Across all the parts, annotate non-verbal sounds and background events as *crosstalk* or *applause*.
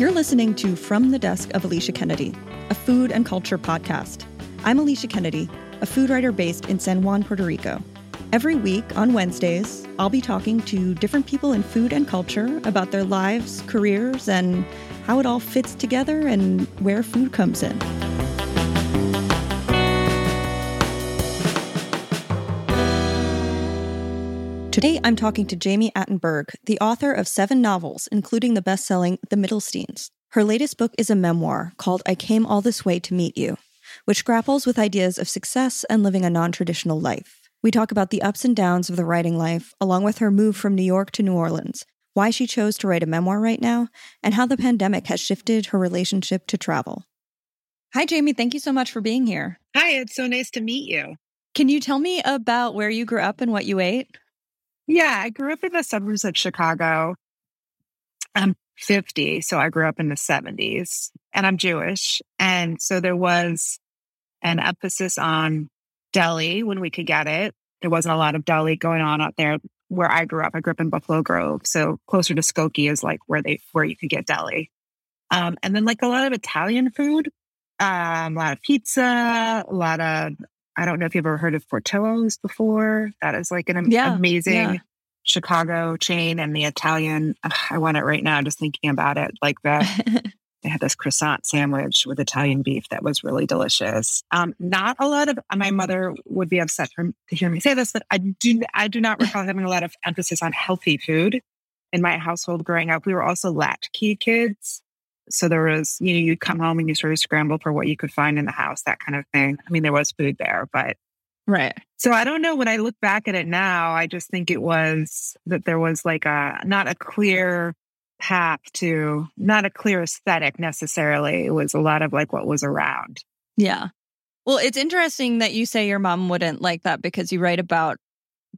You're listening to From the Desk of Alicia Kennedy, a food and culture podcast. I'm Alicia Kennedy, a food writer based in San Juan, Puerto Rico. Every week on Wednesdays, I'll be talking to different people in food and culture about their lives, careers, and how it all fits together and where food comes in. Today, I'm talking to Jami Attenberg, the author of seven novels, including the best selling The Middlesteins. Her latest book is a memoir called I Came All This Way to Meet You, which grapples with ideas of success and living a non traditional life. We talk about the ups and downs of the writing life, along with her move from New York to New Orleans, why she chose to write a memoir right now, and how the pandemic has shifted her relationship to travel. Hi, Jami. Thank you so much for being here. Hi, it's so nice to meet you. Can you tell me about where you grew up and what you ate? Yeah, I grew up in the suburbs of Chicago. I'm 50, so I grew up in the 70s, and I'm Jewish. And so there was an emphasis on deli when we could get it. There wasn't a lot of deli going on out there where I grew up. I grew up in Buffalo Grove, so closer to Skokie is like where they where you could get deli. Um, and then like a lot of Italian food, um, a lot of pizza, a lot of I don't know if you've ever heard of Portillo's before. That is like an yeah, amazing yeah. Chicago chain and the Italian. Ugh, I want it right now just thinking about it. Like the *laughs* they had this croissant sandwich with Italian beef that was really delicious. Um, not a lot of my mother would be upset to hear me say this, but I do I do not recall having a lot of emphasis on healthy food in my household growing up. We were also latchkey kids. So there was, you know, you'd come home and you sort of scramble for what you could find in the house, that kind of thing. I mean, there was food there, but right. So I don't know. When I look back at it now, I just think it was that there was like a not a clear path to not a clear aesthetic necessarily. It was a lot of like what was around. Yeah. Well, it's interesting that you say your mom wouldn't like that because you write about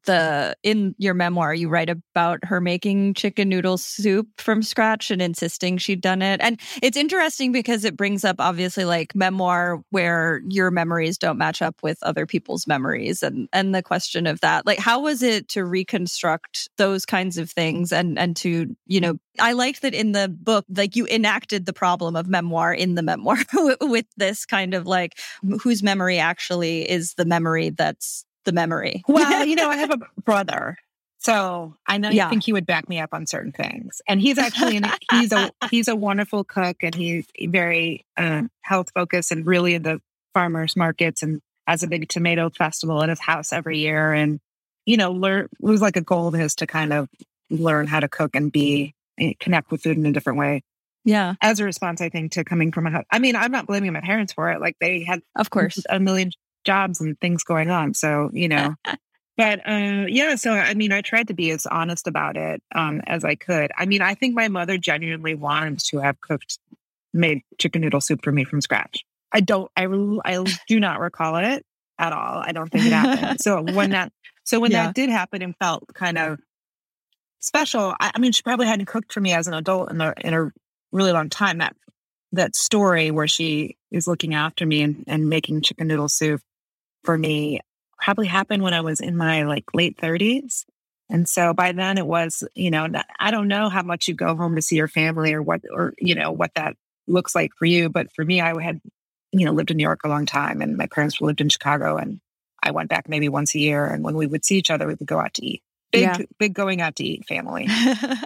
the in your memoir you write about her making chicken noodle soup from scratch and insisting she'd done it. And it's interesting because it brings up obviously like memoir where your memories don't match up with other people's memories and and the question of that. Like how was it to reconstruct those kinds of things and and to you know i liked that in the book like you enacted the problem of memoir in the memoir *laughs* with this kind of like whose memory actually is the memory that's the memory. *laughs* well, you know, I have a brother. So I know yeah. you think he would back me up on certain things, and he's actually an, he's a *laughs* he's a wonderful cook, and he's very uh, health focused, and really in the farmers markets, and has a big tomato festival at his house every year, and you know, learn it was like a goal of his to kind of learn how to cook and be eh, connect with food in a different way. Yeah. As a response, I think to coming from a, I mean, I'm not blaming my parents for it. Like they had, of course, a million jobs and things going on. So, you *laughs* know, but uh, yeah, so I mean, I tried to be as honest about it um, as I could. I mean, I think my mother genuinely wanted to have cooked, made chicken noodle soup for me from scratch. I don't, I, I do not recall it at all. I don't think it happened. so when *laughs* that, so when yeah. that did happen and felt kind of special, I, I, mean, she probably hadn't cooked for me as an adult in a, in a really long time. That, that story where she is looking after me and, and making chicken noodle soup for me probably happened when I was in my like late 30s. And so by then it was, you know, I don't know how much you go home to see your family or what, or, you know, what that looks like for you. But for me, I had, you know, lived in New York a long time and my parents lived in Chicago and I went back maybe once a year. And when we would see each other, we would go out to eat big yeah. big going out to eat family.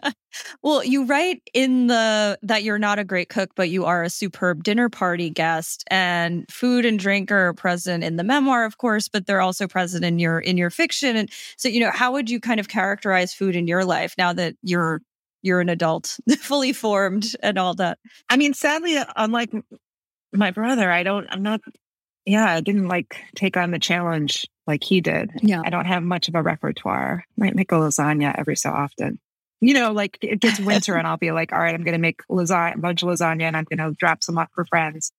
*laughs* well, you write in the that you're not a great cook, but you are a superb dinner party guest and food and drink are present in the memoir, of course, but they're also present in your in your fiction. And so, you know, how would you kind of characterize food in your life now that you're you're an adult, *laughs* fully formed and all that? I mean, sadly, uh, unlike my brother, I don't I'm not yeah, I didn't like take on the challenge like he did. Yeah. I don't have much of a repertoire. I might make a lasagna every so often. You know, like it gets winter *laughs* and I'll be like, all right, I'm going to make lasagna, a bunch of lasagna and I'm going to drop some off for friends.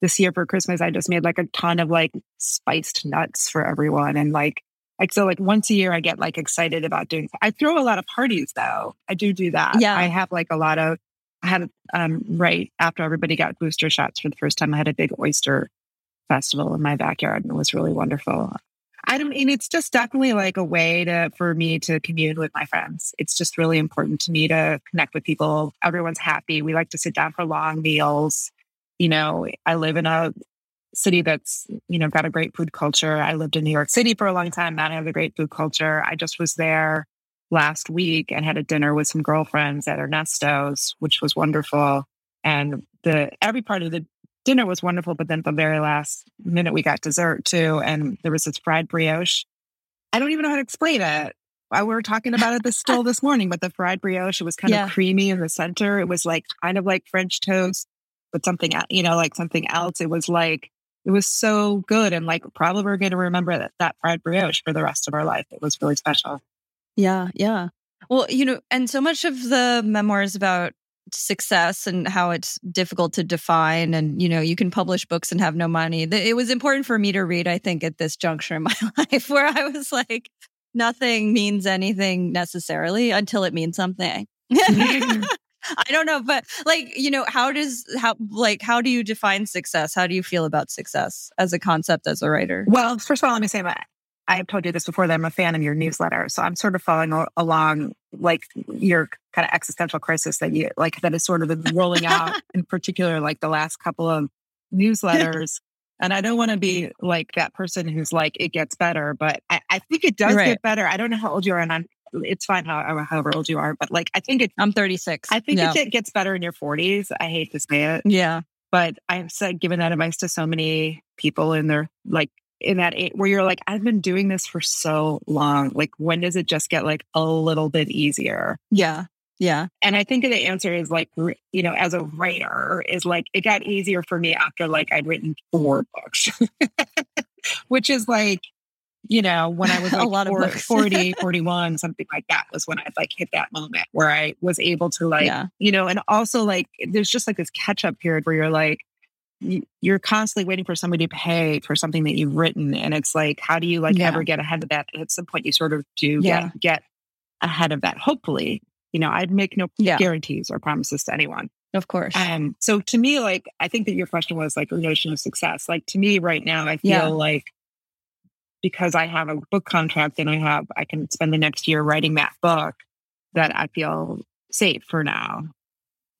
This year for Christmas, I just made like a ton of like spiced nuts for everyone. And like, like, so like once a year, I get like excited about doing, I throw a lot of parties though. I do do that. Yeah. I have like a lot of, I had, um, right after everybody got booster shots for the first time, I had a big oyster festival in my backyard and it was really wonderful. I don't mean it's just definitely like a way to for me to commune with my friends. It's just really important to me to connect with people. Everyone's happy. We like to sit down for long meals. You know, I live in a city that's, you know, got a great food culture. I lived in New York City for a long time. That has a great food culture. I just was there last week and had a dinner with some girlfriends at Ernesto's, which was wonderful. And the every part of the dinner was wonderful, but then the very last minute we got dessert too, and there was this fried brioche. I don't even know how to explain it. I, we were talking about it this, still this morning, but the fried brioche, it was kind yeah. of creamy in the center. It was like kind of like French toast, but something, you know, like something else. It was like, it was so good. And like, probably we're going to remember that, that fried brioche for the rest of our life. It was really special. Yeah. Yeah. Well, you know, and so much of the memoirs about success and how it's difficult to define and you know you can publish books and have no money. It was important for me to read i think at this juncture in *laughs* my life where i was like nothing means anything necessarily until it means something. Mm-hmm. *laughs* I don't know but like you know how does how like how do you define success? How do you feel about success as a concept as a writer? Well first of all let me say that I have told you this before that I'm a fan of your newsletter. So I'm sort of following along like your kind of existential crisis that you like that is sort of been rolling out *laughs* in particular, like the last couple of newsletters. and I don't want to be like that person who's like, it gets better, but I, I think it does right. get better. I don't know how old you are and I'm, it's fine how, however old you are, but like, I think it, I'm 36. I think yeah. it gets better in your 40s. I hate to say it. Yeah. But I've said, given that advice to so many people in their like in that age where you're like, I've been doing this for so long. Like, when does it just get like a little bit easier? Yeah. Yeah. And I think the answer is like, you know, as a writer, is like, it got easier for me after like I'd written four books, *laughs* which is like, you know, when I was *laughs* like a lot four, of 40, *laughs* 41, something like that was when I'd like hit that moment where I was able to like, yeah. you know, and also like, there's just like this catch up period where you're like, you're constantly waiting for somebody to pay for something that you've written and it's like how do you like yeah. ever get ahead of that? At some point you sort of do yeah. get, get ahead of that hopefully. You know i'd make no yeah. guarantees or promises to anyone. Of course. And so to me like i think that your question was like a notion of success. Like to me right now i feel like because i have a book contract and i have i can spend the next year writing that book that i feel safe for now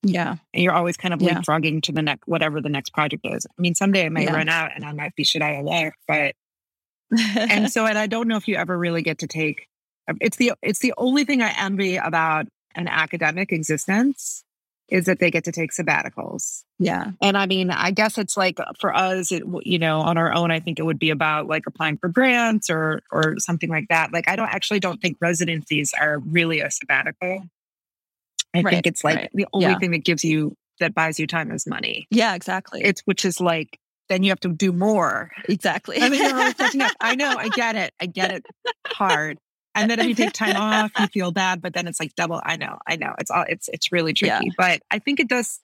yeah. And you're always kind of yeah. leapfrogging to the next, whatever the next project is. I mean, someday I may yeah. run out and I might be shit out of luck, but, *laughs* and so, and I don't know if you ever really get to take, um, it's the, it's the only thing I envy about an academic existence is that they get to take sabbaticals. Yeah. And I mean, I guess it's like for us, it, you know, on our own, I think it would be about like applying for grants or, or something like that. Like, I don't actually don't think residencies are really a sabbatical. I right, think it's like right. the only yeah. thing that gives you that buys you time is money. Yeah, exactly. It's which is like then you have to do more. Exactly. I mean, you're always *laughs* catching up. I know. I get it. I get it. Hard. And then if you take time off, you feel bad. But then it's like double. I know. I know. It's all. It's it's really tricky. Yeah. But I think it does.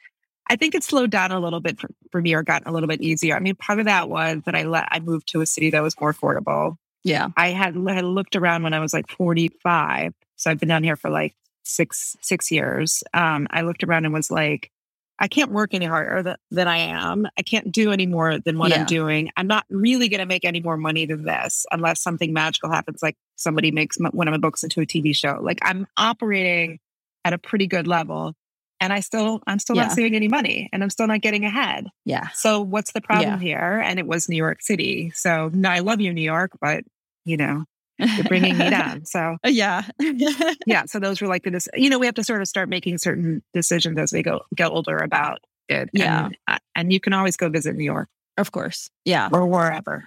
I think it slowed down a little bit for, for me, or gotten a little bit easier. I mean, part of that was that I let I moved to a city that was more affordable. Yeah. I had, had looked around when I was like 45. So I've been down here for like six six years, um, I looked around and was like, I can't work any harder th- than I am. I can't do any more than what yeah. I'm doing. I'm not really going to make any more money than this unless something magical happens, like somebody makes m- one of my books into a TV show. Like I'm operating at a pretty good level, and I still I'm still yeah. not saving any money, and I'm still not getting ahead. Yeah. So what's the problem yeah. here? And it was New York City. So no, I love you, New York, but you know you're bringing me down. *laughs* So yeah, *laughs* yeah. So those were like the, you know, we have to sort of start making certain decisions as we go get older about it. Yeah, and, uh, and you can always go visit New York, of course. Yeah, or wherever.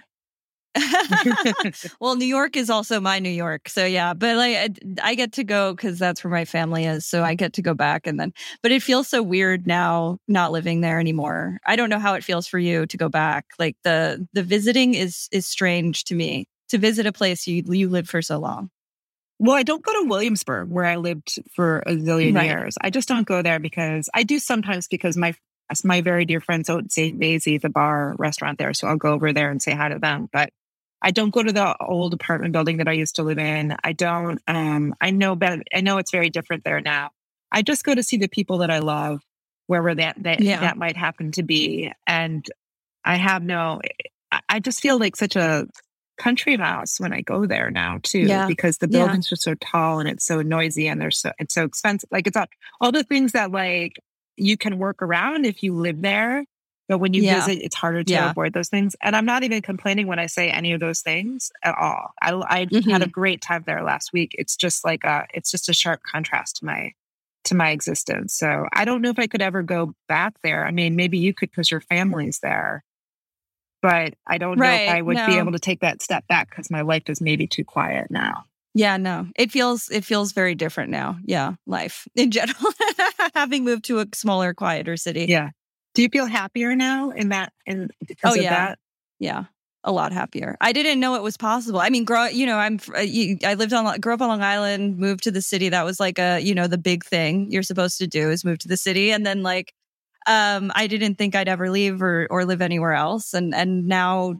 *laughs* well, New York is also my New York. So yeah, but like I, I get to go cuz that's where my family is. So I get to go back and then but it feels so weird now not living there anymore. I don't know how it feels for you to go back. Like the the visiting is is strange to me to visit a place you you lived for so long? Well, I don't go to Williamsburg where I lived for a zillion right. years. I just don't go there because I do sometimes because my my very dear friends out St. Mazie, the bar restaurant there. So I'll go over there and say hi to them. But I don't go to the old apartment building that I used to live in. I don't um I know but I know it's very different there now. I just go to see the people that I love wherever that that, yeah. that might happen to be. And I have no I just feel like such a country mouse when I go there now too, Yeah. because the Yeah. buildings are so tall and it's so noisy and they're so it's so expensive. Like it's all, all the things that like you can work around if you live there, but when you Yeah. visit, it's harder to Yeah. avoid those things. And I'm not even complaining when I say any of those things at all. I I had a Mhm. great time there last week. It's just like a it's just a sharp contrast to my to my existence. So I don't know if I could ever go back there. I mean, maybe you could because your family's there. But I don't know if I would be able to take that step back because my life is maybe too quiet now. Yeah, no. It feels it feels very different now. Yeah, life *laughs* in general. Having moved to a smaller, quieter city. Yeah. Do you feel happier now in that? In because Oh, of yeah. that? yeah a lot happier i didn't know it was possible i mean grow you know i'm uh, you- i lived on grew up on long island moved to the city that was like a you know the big thing you're supposed to do is move to the city and then like um i didn't think i'd ever leave or or live anywhere else. And and now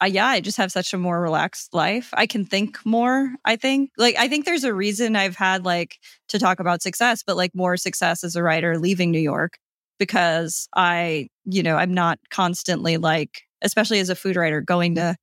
I, yeah i just have such a more relaxed life. I can think more i think. Like i think there's a reason i've had like to talk about success but like more success as a writer leaving new york because i you know i'm not constantly like especially as a food writer going to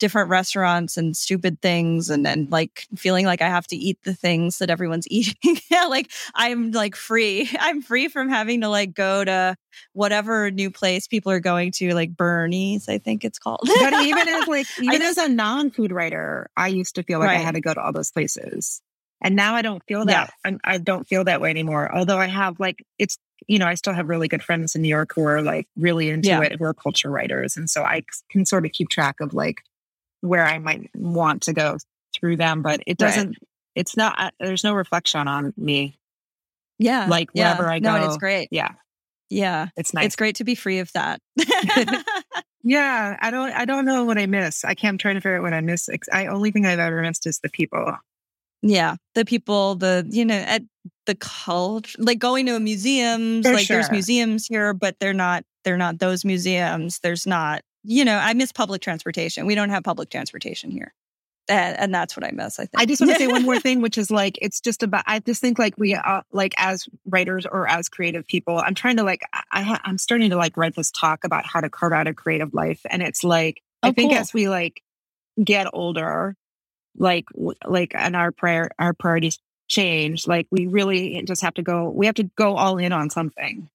different restaurants and stupid things and and like feeling like I have to eat the things that everyone's *laughs* eating. yeah, like I'm like free. *laughs* I'm free from having to like go to whatever new place people are going to, like Bernie's, I think it's called. But *laughs* even as like even just- as a non-food writer, I used to feel like I had to go to all those places. And now I don't feel that. I'm, I don't feel that way anymore. Although I have like it's you know I still have really good friends in New York who are like really into Yeah. it, who are culture writers, and so I can sort of keep track of like where I might want to go through them. But it doesn't. It's not. uh, There's no reflection on me. yeah. Like, yeah. wherever I No, it's great. Yeah, Yeah. it's nice. It's great to be free of that. *laughs* *laughs* Yeah, I don't. I don't know what I miss. I can't. I'm trying to figure out what I miss. I only thing I've ever missed is the people. Yeah, the people, the you know, at the culture, like going to museums. For like there's museums here, but they're not. They're not those museums. There's not. You know, I miss public transportation. We don't have public transportation here, and, and that's what I miss. I think. I just want to say one more *laughs* thing, which is like it's just about. I just think like we, uh, like as writers or as creative people, I'm trying to like. I, I ha- I'm starting to like write this talk about how to carve out a creative life, and it's like I Oh, think cool. as we like get older, like w- like and our prior our priorities change. Like we really just have to go. We have to go all in on something.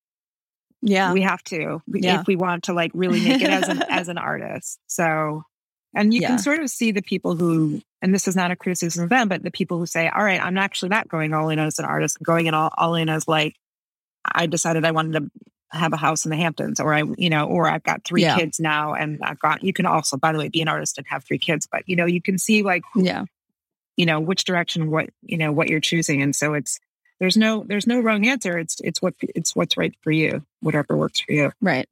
Yeah, we have to Yeah. if we want to like really make it as an *laughs* as an artist so and you Yeah. can sort of see the people who and this is not a criticism of them but the people who say all right i'm actually not going all in as an artist I'm going in all, all in as like i decided i wanted to have a house in the hamptons or i you know or i've got three Yeah. kids now and i've got you can also by the way be an artist and have three kids but you know you can see like yeah, you know which direction what you know what you're choosing and so it's there's no there's no wrong answer it's it's what it's what's right for you whatever works for you right.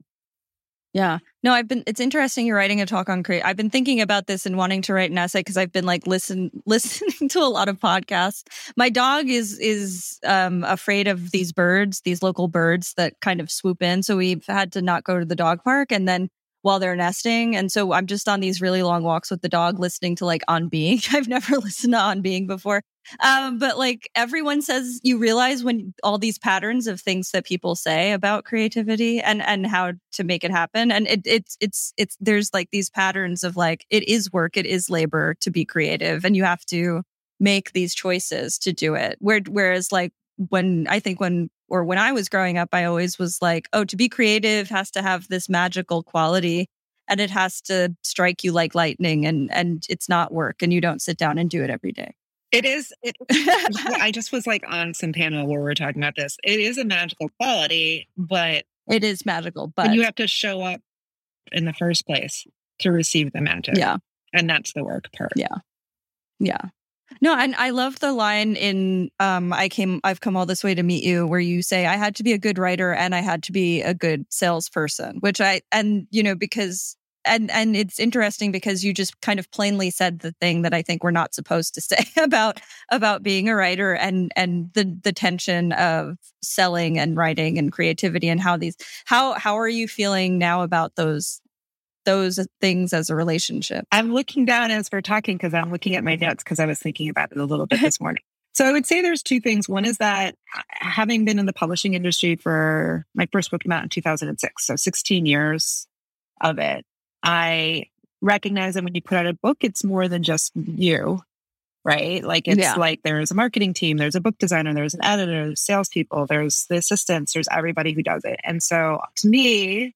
Yeah. No, I've been. It's interesting. You're writing a talk on create. I've been thinking about this and wanting to write an essay because I've been like listen *laughs* listening to a lot of podcasts. My dog is is um, afraid of these birds, these local birds that kind of swoop in. So we've had to not go to the dog park, and then while they're nesting, and so I'm just on these really long walks with the dog, listening to like On Being. *laughs* I've never *laughs* listened to On Being before, um, but like everyone says, you realize when all these patterns of things that people say about creativity and and how to make it happen, and it, it's it's it's there's like these patterns of like it is work, it is labor to be creative, and you have to make these choices to do it. Where whereas like when I think when or when I was growing up, I always was like, oh, to be creative has to have this magical quality and it has to strike you like lightning and and it's not work and you don't sit down and do it every day. It is. It, I just was like on some panel where we are talking about this. It is a magical quality, but it is magical, but but you have to show up in the first place to receive the magic. yeah, and that's the work part. Yeah. yeah. No, and I love the line in um I came I've come all this way to meet you where you say I had to be a good writer and I had to be a good salesperson, which I and you know because and and it's interesting because you just kind of plainly said the thing that I think we're not supposed to *laughs* say about about being a writer and and the the tension of selling and writing and creativity and how these how how are you feeling now about those those things as a relationship? I'm looking down as we're talking because I'm looking at my notes because I was thinking about it a little bit this *laughs* morning. So I would say there's two things. One is that uh, having been in the publishing industry for my first book came out in 2006, so 16 years of it, I recognize that when you put out a book, it's more than just you, right? Like it's Yeah. like there's a marketing team, there's a book designer, there's an editor, there's salespeople, there's the assistants, there's everybody who does it. And so to me,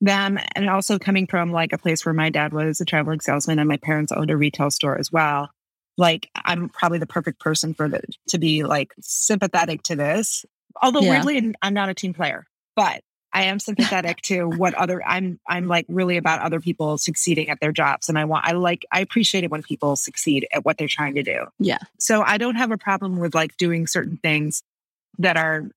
them and also coming from like a place where my dad was a traveling salesman and my parents owned a retail store as well. Like I'm probably the perfect person for the to be like sympathetic to this. Although Yeah. weirdly, I'm not a team player, but I am sympathetic to what other I'm I'm like really about other people succeeding at their jobs. And I want I like I appreciate it when people succeed at what they're trying to do. Yeah. So I don't have a problem with like doing certain things that are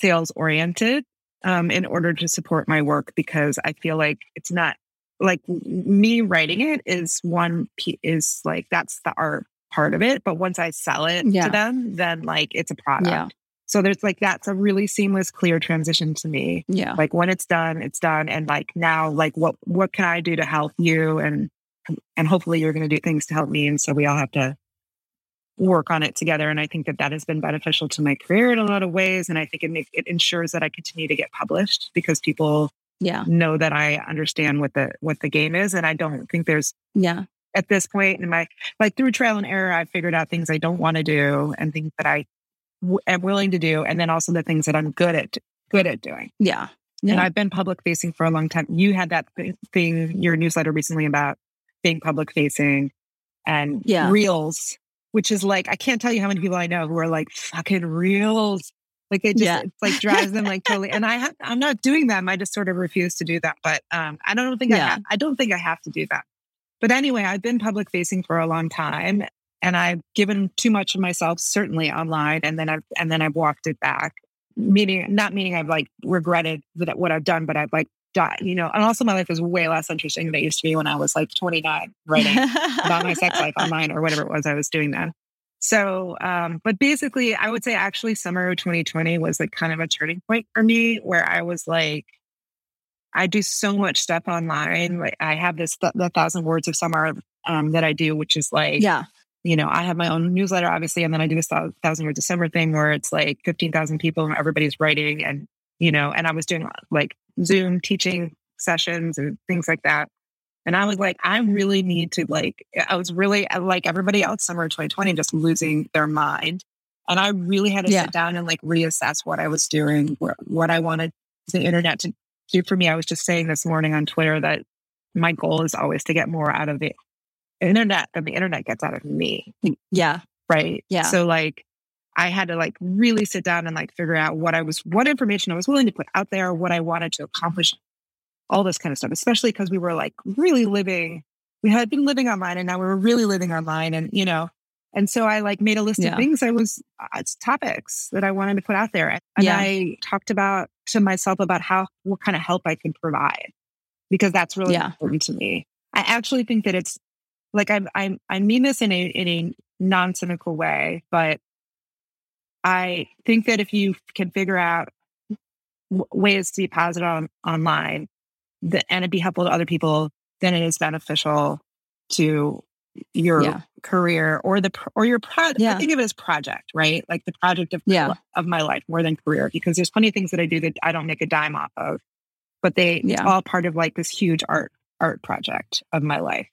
sales oriented um, in order to support my work because I feel like it's not like me writing it is one p- is like that's the art part of it. But once I sell it Yeah. to them, then like it's a product. Yeah. So there's like that's a really seamless, clear transition to me. Yeah. Like when it's done, it's done. And like now, like what what can I do to help you? And and hopefully you're going to do things to help me. And so we all have to work on it together. And I think that that has been beneficial to my career in a lot of ways. And I think it makes it ensures that I continue to get published because people Yeah. know that I understand what the what the game is. And I don't think there's Yeah. at this point in my like through trial and error, I've figured out things I don't want to do and things that I w- am willing to do, and then also the things that I'm good at good at doing. Yeah. And Yeah. I've been public facing for a long time. You had that thing, your newsletter recently about being public facing and Yeah. reels, which is like I can't tell you how many people I know who are like fucking reels. Like it just Yeah. it's like drives them like totally. And I ha- I'm not doing them. I just sort of refuse to do that. But um, I don't think I ha- I don't think I have to do that. But anyway, I've been public facing for a long time, and I've given too much of myself, certainly online, and then I've and then I've walked it back. Meaning, not meaning I've like regretted that what I've done, but I've like died, you know. And also, my life is way less interesting than it used to be when I was like 29, writing about my sex life *laughs* online or whatever it was I was doing then. So, um, but basically, I would say actually summer of 2020 was like kind of a turning point for me where I was like, I do so much stuff online. Like I have this th- the thousand words of summer um, that I do, which is like, yeah. you know, I have my own newsletter, obviously, and then I do this thou- thousand words of summer thing where it's like 15,000 people and everybody's writing and, you know, and I was doing like Zoom teaching sessions and things like that. And I was like, I really need to like, I was really like everybody else summer 2020, just losing their mind. And I really had to Yeah. sit down and like reassess what I was doing, what I wanted the internet to do for me. I was just saying this morning on Twitter that my goal is always to get more out of the internet than the internet gets out of me. Mm, yeah. Right. Yeah. So like I had to like really sit down and like figure out what I was, what information I was willing to put out there, what I wanted to accomplish, all this kind of stuff, especially because we were like really living, we had been living online and now we were really living online and, you know, and so I like made a list Yeah. of things I was, uh, topics that I wanted to put out there. And Yeah. I talked about to myself about how, what kind of help I could provide because that's really Yeah. important to me. I actually think that it's like, I'm, I'm, I mean this in a, in a non cynical way, but I think that if you can figure out w- ways to be positive on, online that, and it be helpful to other people, then it is beneficial to your Yeah. career or the or your project. Yeah. I think of it as project, right? Like the project of Yeah. of my life more than career, because there's plenty of things that I do that I don't make a dime off of, but they it's all part of like this huge art art project of my life.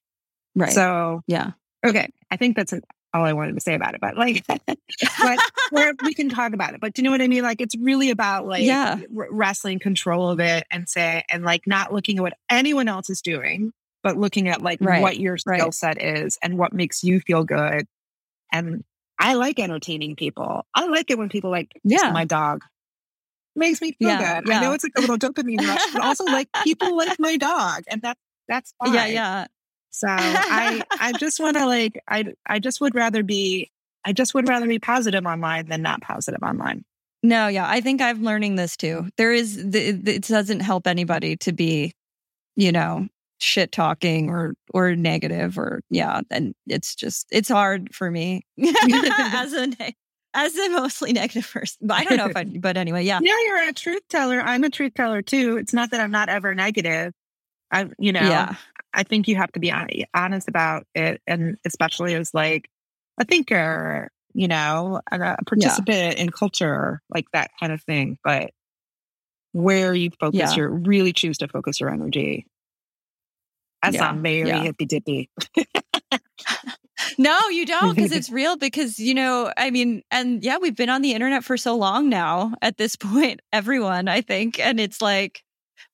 Right. So yeah. okay, I think that's all I wanted to say about it. But like, *laughs* but *laughs* where we can talk about it. But do you know what I mean? Like, it's really about like Yeah. wrestling control of it and say, and like not looking at what anyone else is doing, but looking at like Right, what your skill right. set is and what makes you feel good. And I like entertaining people. I like it when people like Yeah. my dog. Makes me feel Yeah, good. I know it's like a little dopamine rush, but also like people like my *laughs* dog, and that's that's fine. Yeah. Yeah. So I *laughs* I just want to like I I just would rather be I just would rather be positive online than not positive online. No, yeah, I think I'm learning this too. There is, th- it doesn't help anybody to be, you know, shit talking or or negative or yeah, and it's just it's hard for me *laughs* as a as a mostly negative person. But I don't know if *laughs* I, but anyway, yeah, Yeah, you're a truth teller. I'm a truth teller too. It's not that I'm not ever negative. I you know yeah, I think you have to be honest about it, and especially as like a thinker, you know, and a participant in culture, like that kind of thing. But where you focus Yeah. your really choose to focus your energy. That yeah. sounds very yeah. hippy dippy. no, you *laughs* don't, because it's real. Because, you know, I mean, and yeah, we've been on the internet for so long now at this *laughs* point, everyone, I think. And it's like,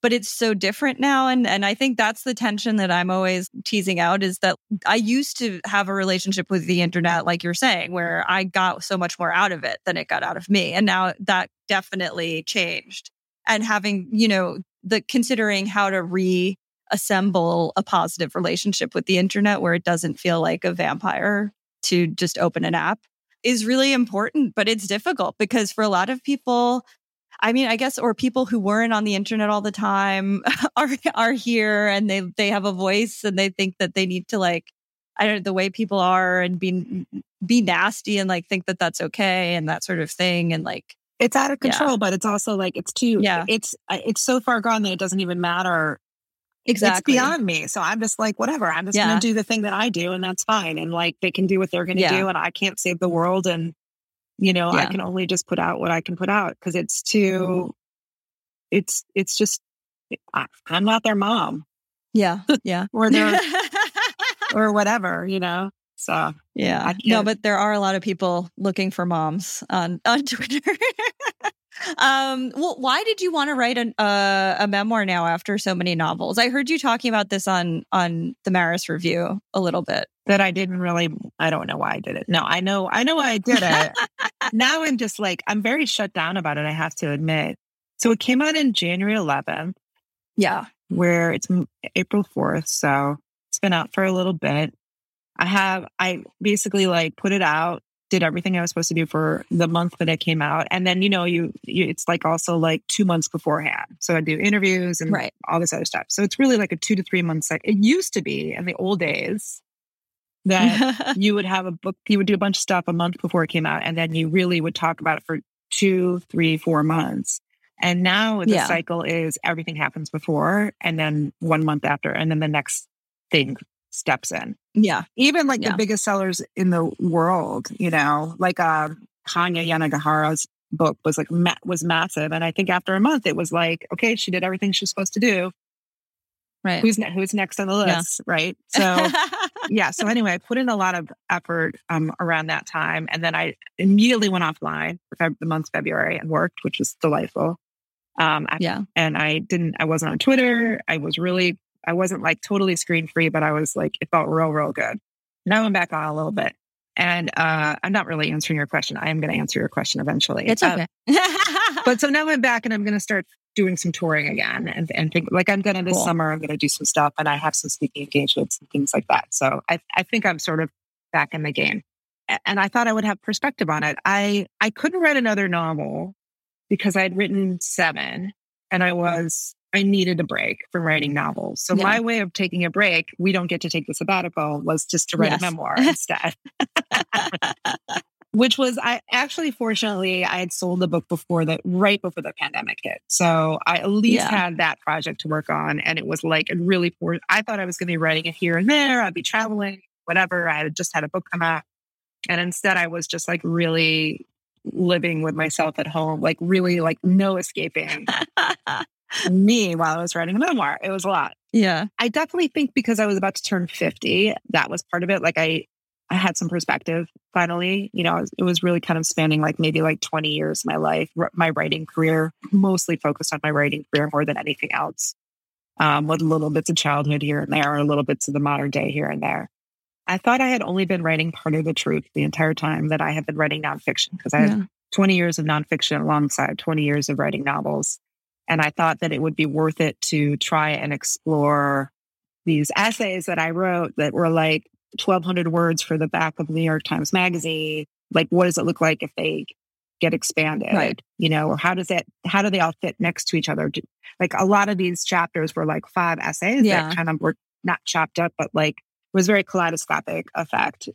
but it's so different now and and I think that's the tension that I'm always teasing out is that I used to have a relationship with the internet like you're saying where I got so much more out of it than it got out of me and now that definitely changed. And having you know the considering how to reassemble a positive relationship with the internet where it doesn't feel like a vampire to just open an app is really important but it's difficult because for a lot of people I mean, I guess, or people who weren't on the internet all the time *laughs* are are here and they they have a voice and they think that they need to like, I don't know, the way people are and be be nasty and like think that that's okay and that sort of thing and like it's out of control, yeah. but it's also like it's too yeah it's it's so far gone that it doesn't even matter. Exactly, it's beyond me. So I'm just like whatever. I'm just yeah. gonna do the thing that I do, and that's fine. And like they can do what they're gonna yeah. do, and I can't save the world, and you know, yeah. I can only just put out what I can put out because it's too, mm-hmm. it's, it's just, I, I'm not their mom. Yeah. Yeah. *laughs* or their, *laughs* or whatever, you know? So yeah, no, but there are a lot of people looking for moms on *laughs* on Twitter. um, well, why did you want to write an, uh, a memoir now after so many novels? I heard you talking about this on on the Maris Review a little bit. That I didn't really. I don't know why I did it. No, I know. I know why I did it. *laughs* now I'm just like I'm very shut down about it. I have to admit. So it came out in January 11th. Yeah, where it's April 4th. So it's been out for a little bit. I have I basically like put it out did everything I was supposed to do for the month that it came out. And then, you know, you, you it's like also like two months beforehand. So I do interviews and right. all this other stuff. So it's really like a two to three month cycle. It used to be in the old days that *laughs* you would have a book, you would do a bunch of stuff a month before it came out. And then you really would talk about it for two, three, four months. And now the yeah. cycle is everything happens before and then one month after, and then the next thing steps in. Yeah. Even like yeah. the biggest sellers in the world, you know, like uh, Hanya Yanagihara's book was like ma- was massive, and I think after a month it was like, okay, she did everything she was supposed to do. Right. Who's ne- who's next on the list? Yeah. Right. *laughs* So yeah. So anyway, I put in a lot of effort um, around that time, and then I immediately went offline for the month February and worked, which was delightful. Um, I, yeah. And I didn't. I wasn't on Twitter. I was really I wasn't like totally screen free, but I was like, it felt real, real good. Now I'm back on a little bit. And uh, I'm not really answering your question. I am going to answer your question eventually. It's okay. *laughs* but so now I'm back and I'm going to start doing some touring again and, and think like I'm going to this cool. summer, I'm going to do some stuff and I have some speaking engagements and things like that. So I, I think I'm sort of back in the game. And I thought I would have perspective on it. I, I couldn't write another novel because I had written seven and I was I needed a break from writing mm-hmm. novels. So yeah. my way of taking a break, we don't get to take the sabbatical, was just to write yes. a memoir *laughs* instead. Which was I actually fortunately I had sold the book before that right before the pandemic hit. So I at least yeah. had that project to work on. And it was like a really poor. I thought I was gonna be writing it here and there. I'd be traveling, whatever. I had just had a book come out. And instead I was just like really living with myself at home, like really like no escaping *laughs* me while I was writing a memoir. It was a lot. Yeah. I definitely think because I was about to turn 50, that was part of it. Like I, I had some perspective finally, you know, it was really kind of spanning like maybe like 20 years of my life, my writing career, mostly focused on my writing career more than anything else. Um, with little bits of childhood here and there, or little bits of the modern day here and there. I thought I had only been writing part of the truth the entire time that I had been writing nonfiction because I yeah. had 20 years of nonfiction alongside 20 years of writing novels. And I thought that it would be worth it to try and explore these essays that I wrote that were like 1200 words for the back of the New York Times Magazine. Like, what does it look like if they get expanded? Right. You know, or how does it, how do they all fit next to each other? Like a lot of these chapters were like five essays yeah. that kind of were not chopped up, but like was very kaleidoscopic effect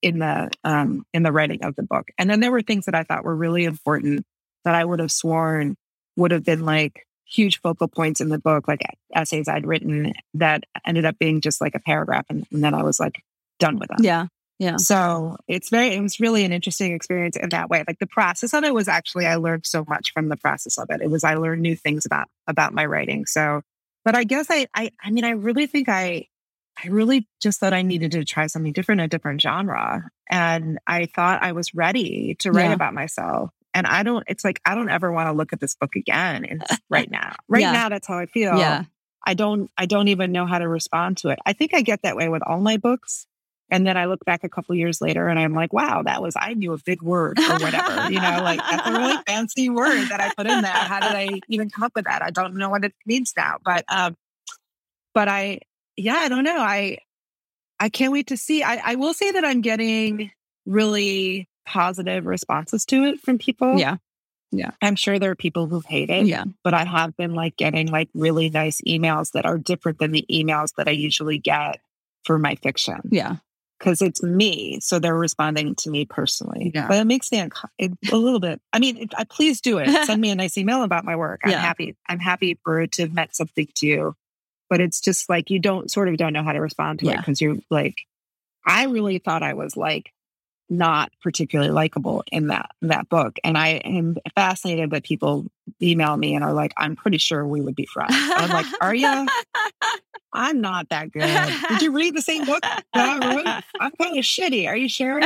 in the, um, in the writing of the book. And then there were things that I thought were really important that I would have sworn would have been like huge focal points in the book, like essays I'd written that ended up being just like a paragraph. And, and then I was like done with them. Yeah. Yeah. So it's very, it was really an interesting experience in that way. Like the process of it was actually, I learned so much from the process of it. It was, I learned new things about, about my writing. So, but I guess I, I, I mean, I really think I, I really just thought I needed to try something different, a different genre. And I thought I was ready to write Yeah. about myself. And I don't, it's like, I don't ever want to look at this book again. And *laughs* right now, right Yeah. now, that's how I feel. Yeah. I don't, I don't even know how to respond to it. I think I get that way with all my books. And then I look back a couple years later and I'm like, wow, that was, I knew a big word or whatever, you know, like that's a really *laughs* fancy word that I put in there. How did I even come up with that? I don't know what it means now, but, um, but I, yeah, I don't know. I, I can't wait to see. I, I will say that I'm getting really positive responses to it from people. Yeah. Yeah. I'm sure there are people who hate it Yeah. but I have been like getting like really nice emails that are different than the emails that I usually get for my fiction Yeah. because it's me. So they're responding to me personally. Yeah. But it makes me unco- it, a little bit. I mean, it, I, please do it. *laughs* Send me a nice email about my work. I'm Yeah. happy. I'm happy for it to have meant something to you. But it's just like you don't sort of don't know how to respond to it because you're like, I really thought I was like not particularly likable in that that book. And I am fascinated that people email me and are like, I'm pretty sure we would be friends. I'm like, are you? I'm not that good. Did you read the same book that I wrote? I'm kind of shitty. Are you sure?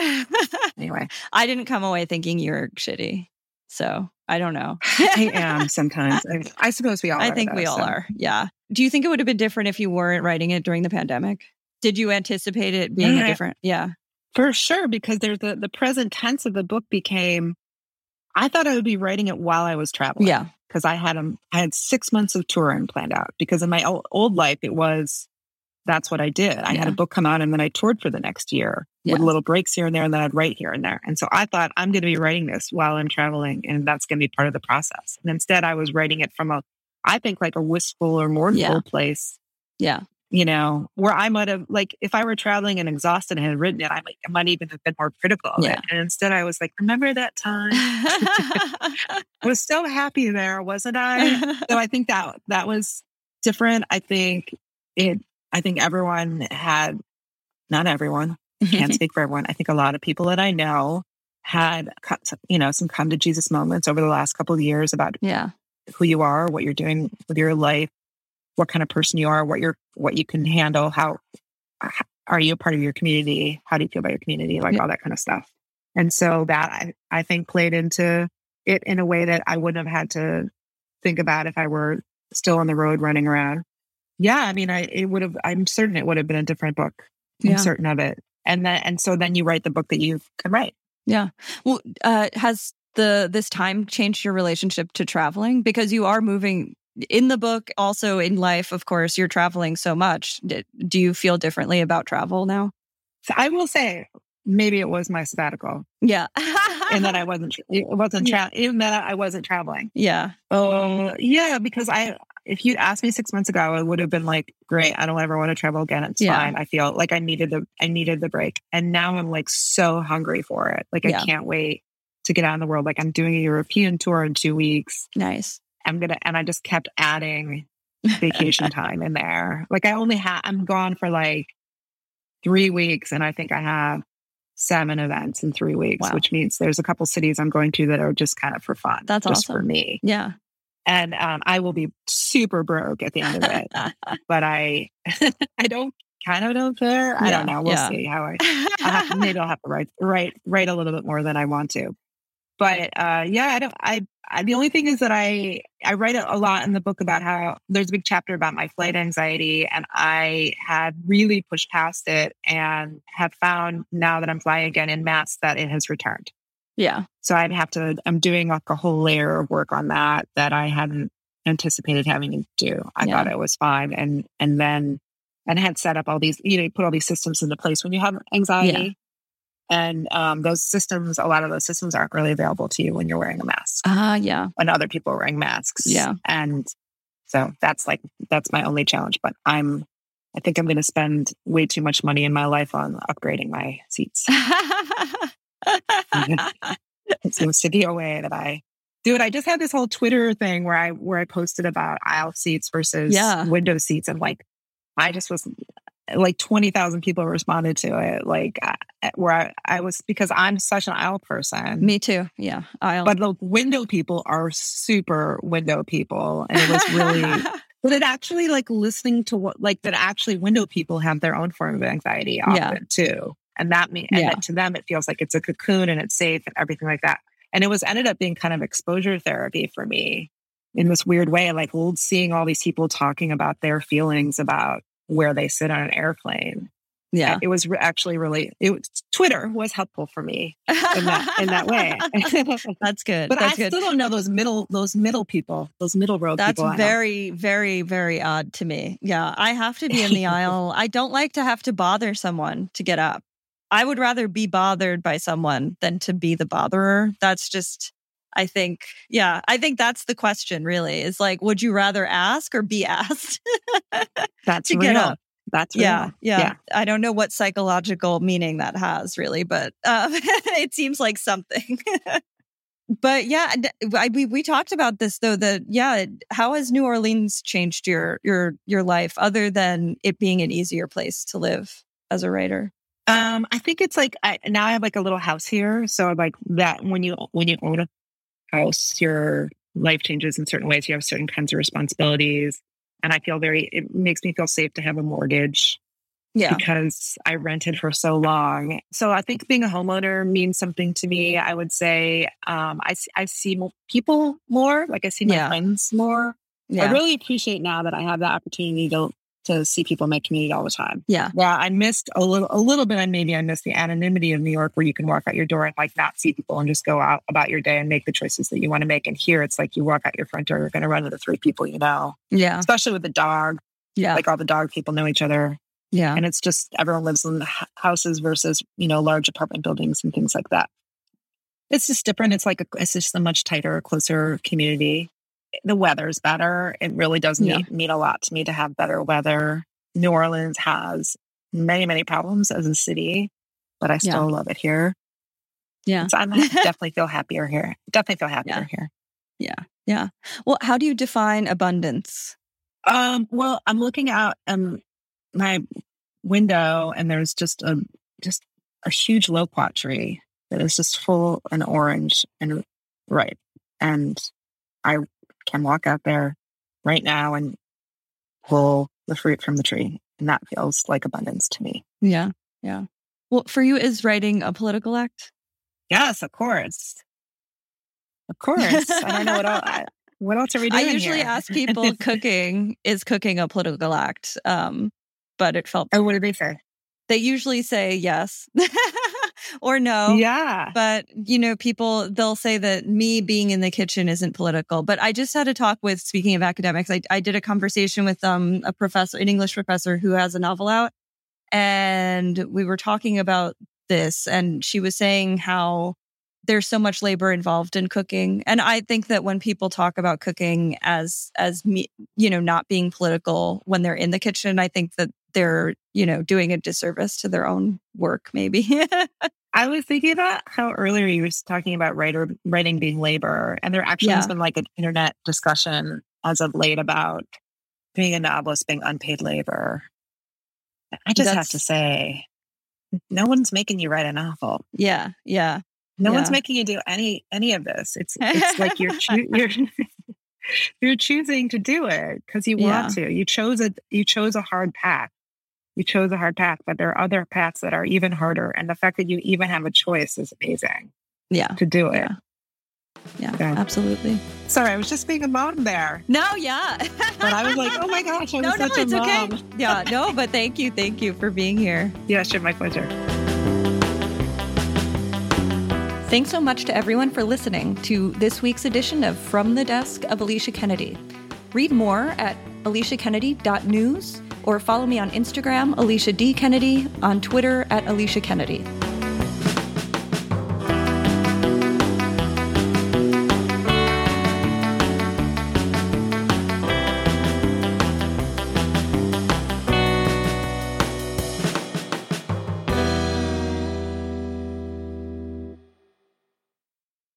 Anyway, *laughs* I didn't come away thinking you were shitty. So I don't know. *laughs* I am sometimes. I, I suppose we *laughs* all. I think we all so. are. Yeah. Do you think it would have been different if you weren't writing it during the pandemic? Did you anticipate it being a different? Yeah. For sure because there's the the present tense of the book became. I thought I would be writing it while I was traveling. Yeah. because I had um, I had six months of touring planned out. Because in my old, old life, it was that's what I did. I had a book come out, and then I toured for the next year with little breaks here and there, and then I'd write here and there. And so I thought I'm going to be writing this while I'm traveling, and that's going to be part of the process. And instead, I was writing it from a, I think like a wistful or mournful Yeah. place. Yeah. You know, where I might have like if I were traveling and exhausted and had written it, I might, I might even have been more critical of Yeah. it. And instead, I was like, remember that time? I *laughs* *laughs* was so happy there, wasn't I? so I think that that was different. I think it. I think everyone had, not everyone, can't *laughs* speak for everyone. I think a lot of people that I know had, you know, some come to Jesus moments over the last couple of years about yeah. who you are, what you're doing with your life, what kind of person you are, what you're, what you can handle, how h- are you a part of your community? How do you feel about your community? Like Yeah. all that kind of stuff. And so that I, I think played into it in a way that I wouldn't have had to think about if I were still on the road running around. Yeah, I mean, I it would have. I'm certain it would have been a different book. I'm Yeah. certain of it. And then, and so then you write the book that you can write. Yeah. Well, uh, has the this time changed your relationship to traveling because you are moving in the book, also in life? Of course, you're traveling so much. Do you feel differently about travel now? So I will say, maybe it was my sabbatical, Yeah. and that I *laughs* wasn't. It wasn't tra- even that I wasn't traveling. yeah. Oh, yeah, because I, if you'd asked me six months ago, I would have been like, great, I don't ever want to travel again. It's Yeah. fine. I feel like I needed the, I needed the break. And now I'm like so hungry for it. Like Yeah. I can't wait to get out in the world. Like I'm doing a European tour in two weeks. Nice. I'm going to, and I just kept adding *laughs* vacation time in there. Like I only have, I'm gone for like three weeks and I think I have seven events in three weeks, Wow. which means there's a couple cities I'm going to that are just kind of for fun. That's just for me Yeah. and um, I will be super broke at the end of it. *laughs* but I, *laughs* I don't kind of don't care. I don't know. We'll yeah. see how I. I'll have to, maybe I'll have to write write write a little bit more than I want to. But uh, yeah, I don't. I, I the only thing is that I I write a lot in the book about how there's a big chapter about my flight anxiety, and I had really pushed past it and have found now that I'm flying again in mass that it has returned. yeah. So I'd have to, I'm doing like a whole layer of work on that that I hadn't anticipated having to do. I Yeah. thought it was fine. And, and then, and had set up all these, you know, you put all these systems into place when you have anxiety. And um, those systems, a lot of those systems aren't really available to you when you're wearing a mask, Ah, yeah. when other people are wearing masks. Yeah. And so that's like, that's my only challenge. But I'm, I think I'm going to spend way too much money in my life on upgrading my seats. *laughs* it seems to be a way that I do it. I just had this whole Twitter thing where I where I posted about aisle seats versus Yeah. window seats, and like I just was like twenty thousand people responded to it. Like where I, I was because I'm such an aisle person. Me too. Yeah. I'll. But the window people are super window people, and it was really *laughs* But it actually like listening to what like that actually window people have their own form of anxiety often Yeah. too. And that me and Yeah. that to them it feels like it's a cocoon and it's safe and everything like that. And it was ended up being kind of exposure therapy for me in this weird way, like seeing all these people talking about their feelings about where they sit on an airplane. Yeah. It was actually really it was Twitter was helpful for me in that in that way. *laughs* That's good. but I good. still don't know those middle those middle people, those middle road That's people. Very, very, very odd to me. Yeah. I have to be in the *laughs* aisle. I don't like to have to bother someone to get up. I would rather be bothered by someone than to be the botherer. That's just, I think, yeah, I think that's the question really is like, would you rather ask or be *laughs* asked That's to real. get up? That's real. Yeah, yeah, Yeah. I don't know what psychological meaning that has really, but uh, *laughs* it seems like something. but yeah, d- I, we we talked about this though. That yeah, how has New Orleans changed your your your life other than it being an easier place to live as a writer? Um, I think it's like I now I have like a little house here, so like that when you when you own a house, your life changes in certain ways. You have certain kinds of responsibilities, and I feel very. It makes me feel safe to have a mortgage Yeah, because I rented for so long. So I think being a homeowner means something to me. I would say um, I see, I see people more, like I see my Yeah. friends more. yeah, I really appreciate now that I have the opportunity to to see people in my community all the time. yeah, Yeah, I missed a little, a little bit. And maybe I missed the anonymity of New York, where you can walk out your door and like not see people and just go out about your day and make the choices that you want to make. And here, it's like you walk out your front door, you're going to run into three people you know, yeah, especially with the dog. yeah, Like all the dog people know each other, yeah, and it's just everyone lives in houses versus you know large apartment buildings and things like that. It's just different. It's like a, it's just a much tighter, closer community. The weather's better. It really does Yeah. mean, mean a lot to me to have better weather. New Orleans has many, many problems as a city, but I Yeah. still love it here. yeah. So I'm *laughs* definitely feel happier here. Definitely feel happier here. Yeah. Yeah. Well, how do you define abundance? Um, well, I'm looking out um my window and there's just a just a huge loquat tree that is just full and orange and ripe. And I can walk out there right now and pull the fruit from the tree. And that feels like abundance to me. Yeah. Yeah. Well, for you, is writing a political act? Yes, of course. Of course. I don't know what else. I, *laughs* what else are we doing? I usually here? ask people cooking is cooking a political act. Um, but it felt oh, what did they say? they usually say yes *laughs* or no. Yeah. But you know, people they'll say that me being in the kitchen isn't political. But I just had a talk with speaking of academics, I, I did a conversation with um a professor, an English professor who has a novel out, and we were talking about this, and she was saying how there's so much labor involved in cooking and i think that when people talk about cooking as as me you know not being political when they're in the kitchen i think that they're you know doing a disservice to their own work maybe *laughs* I was thinking about how earlier you were talking about writer writing being labor, and there actually has been like an internet discussion as of late about being a novelist being unpaid labor. I just have to say, no one's making you write a novel. yeah yeah No one's making you do any any of this. It's it's like you're *laughs* choo- you're *laughs* you're choosing to do it because you want to. You chose a you chose a hard path. You chose a hard path, but there are other paths that are even harder. And the fact that you even have a choice is amazing yeah to do it. Yeah. yeah Yeah. absolutely Sorry, I was just being a mom there. no yeah *laughs* But I was like, oh my gosh, I *laughs* was no no such it's a okay mom. *laughs* yeah no but thank you thank you for being here Yeah, sure, my pleasure. Thanks so much to everyone for listening to this week's edition of From the Desk of Alicia Kennedy. Read more at aliciakennedy.news or follow me on Instagram, Alicia D. Kennedy, on Twitter at Alicia Kennedy.